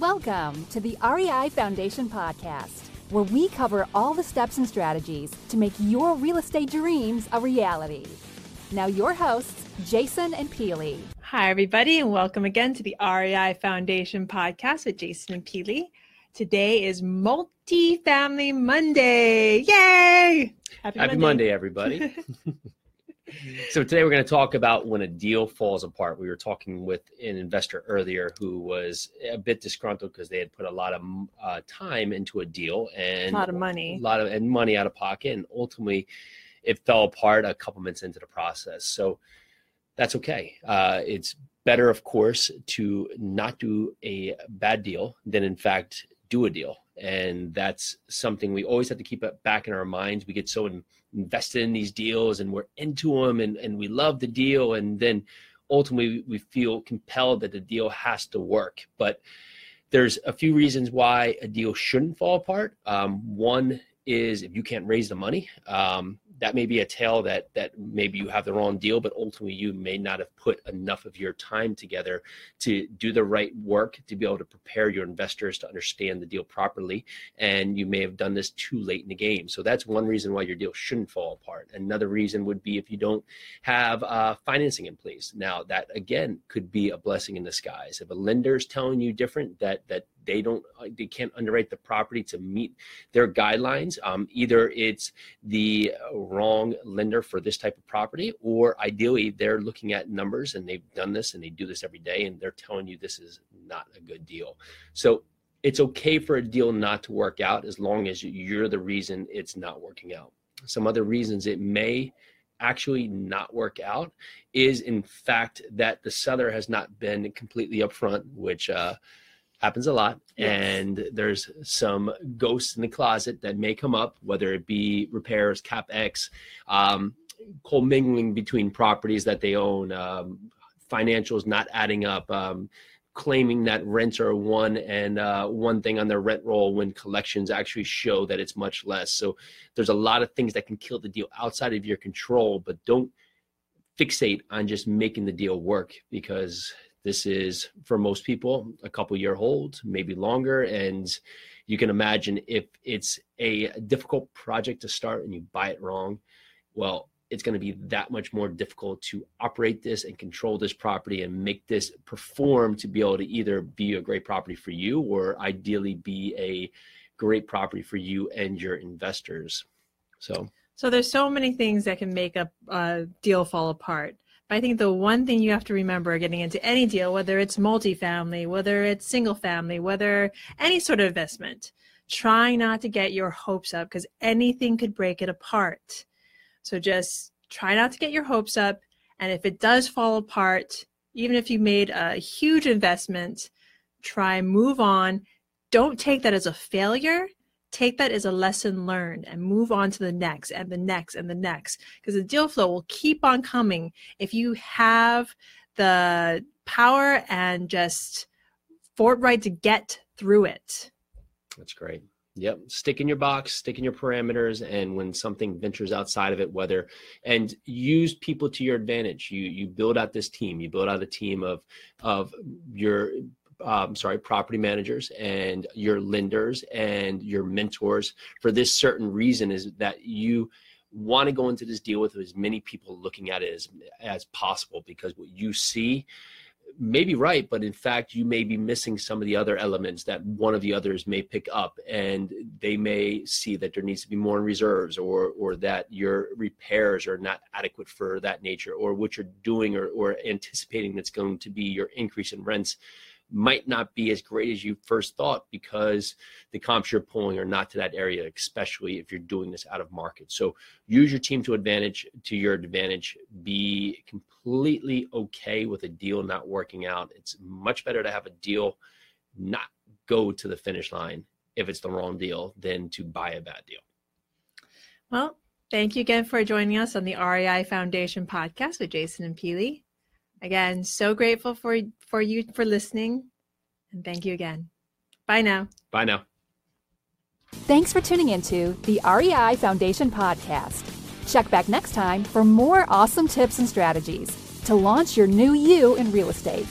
Welcome to the REI Foundation Podcast, where we cover all the steps and strategies to make your real estate dreams a reality. Now, your hosts, Jason and Peely. Hi, everybody, and welcome again to the REI Foundation Podcast with Jason and Peely. Today is Multi-Family Monday. Yay! Happy, Happy Monday. Monday, everybody. so today we're going to talk about when a deal falls apart. We were talking with an investor earlier who was a bit disgruntled because they had put a lot of uh, time into a deal and a lot of money, a lot of and money out of pocket, and ultimately it fell apart a couple minutes into the process. So that's okay. Uh, it's better, of course, to not do a bad deal than, in fact, do a deal. And that's something we always have to keep back in our minds. We get so in, invested in these deals and we're into them and, and we love the deal. And then ultimately we feel compelled that the deal has to work. But there's a few reasons why a deal shouldn't fall apart. Um, one is if you can't raise the money. Um, that may be a tale that that maybe you have the wrong deal, but ultimately you may not have put enough of your time together to do the right work to be able to prepare your investors to understand the deal properly. And you may have done this too late in the game. So that's one reason why your deal shouldn't fall apart. Another reason would be if you don't have uh, financing in place. Now that again could be a blessing in disguise. If a lender is telling you different, that that they don't uh, they can't underwrite the property to meet their guidelines. Um, either it's the wrong lender for this type of property or ideally they're looking at numbers and they've done this and they do this every day and they're telling you this is not a good deal. So it's okay for a deal not to work out as long as you're the reason it's not working out. Some other reasons it may actually not work out is in fact that the seller has not been completely upfront which uh, happens a lot yes. and there's some ghosts in the closet that may come up whether it be repairs capex um, commingling between properties that they own um, financials not adding up um, claiming that rents are one and uh, one thing on their rent roll when collections actually show that it's much less so there's a lot of things that can kill the deal outside of your control but don't fixate on just making the deal work because this is for most people a couple year hold, maybe longer. And you can imagine if it's a difficult project to start and you buy it wrong, well, it's going to be that much more difficult to operate this and control this property and make this perform to be able to either be a great property for you or ideally be a great property for you and your investors. So, so there's so many things that can make a, a deal fall apart. I think the one thing you have to remember getting into any deal, whether it's multifamily, whether it's single family, whether any sort of investment, try not to get your hopes up because anything could break it apart. So just try not to get your hopes up. And if it does fall apart, even if you made a huge investment, try move on. Don't take that as a failure take that as a lesson learned and move on to the next and the next and the next because the deal flow will keep on coming if you have the power and just forthright to get through it. That's great. Yep. Stick in your box, stick in your parameters. And when something ventures outside of it, whether and use people to your advantage. You you build out this team. You build out a team of of your um, sorry, property managers and your lenders and your mentors for this certain reason is that you want to go into this deal with as many people looking at it as, as possible because what you see may be right, but in fact, you may be missing some of the other elements that one of the others may pick up, and they may see that there needs to be more in reserves, or or that your repairs are not adequate for that nature, or what you're doing or, or anticipating that's going to be your increase in rents might not be as great as you first thought because the comps you're pulling are not to that area, especially if you're doing this out of market. So use your team to advantage to your advantage. Be completely okay with a deal not working out. It's much better to have a deal not go to the finish line if it's the wrong deal than to buy a bad deal. Well, thank you again for joining us on the REI Foundation podcast with Jason and Peely. Again, so grateful for for you for listening and thank you again. Bye now. Bye now. Thanks for tuning into the REI Foundation podcast. Check back next time for more awesome tips and strategies to launch your new you in real estate.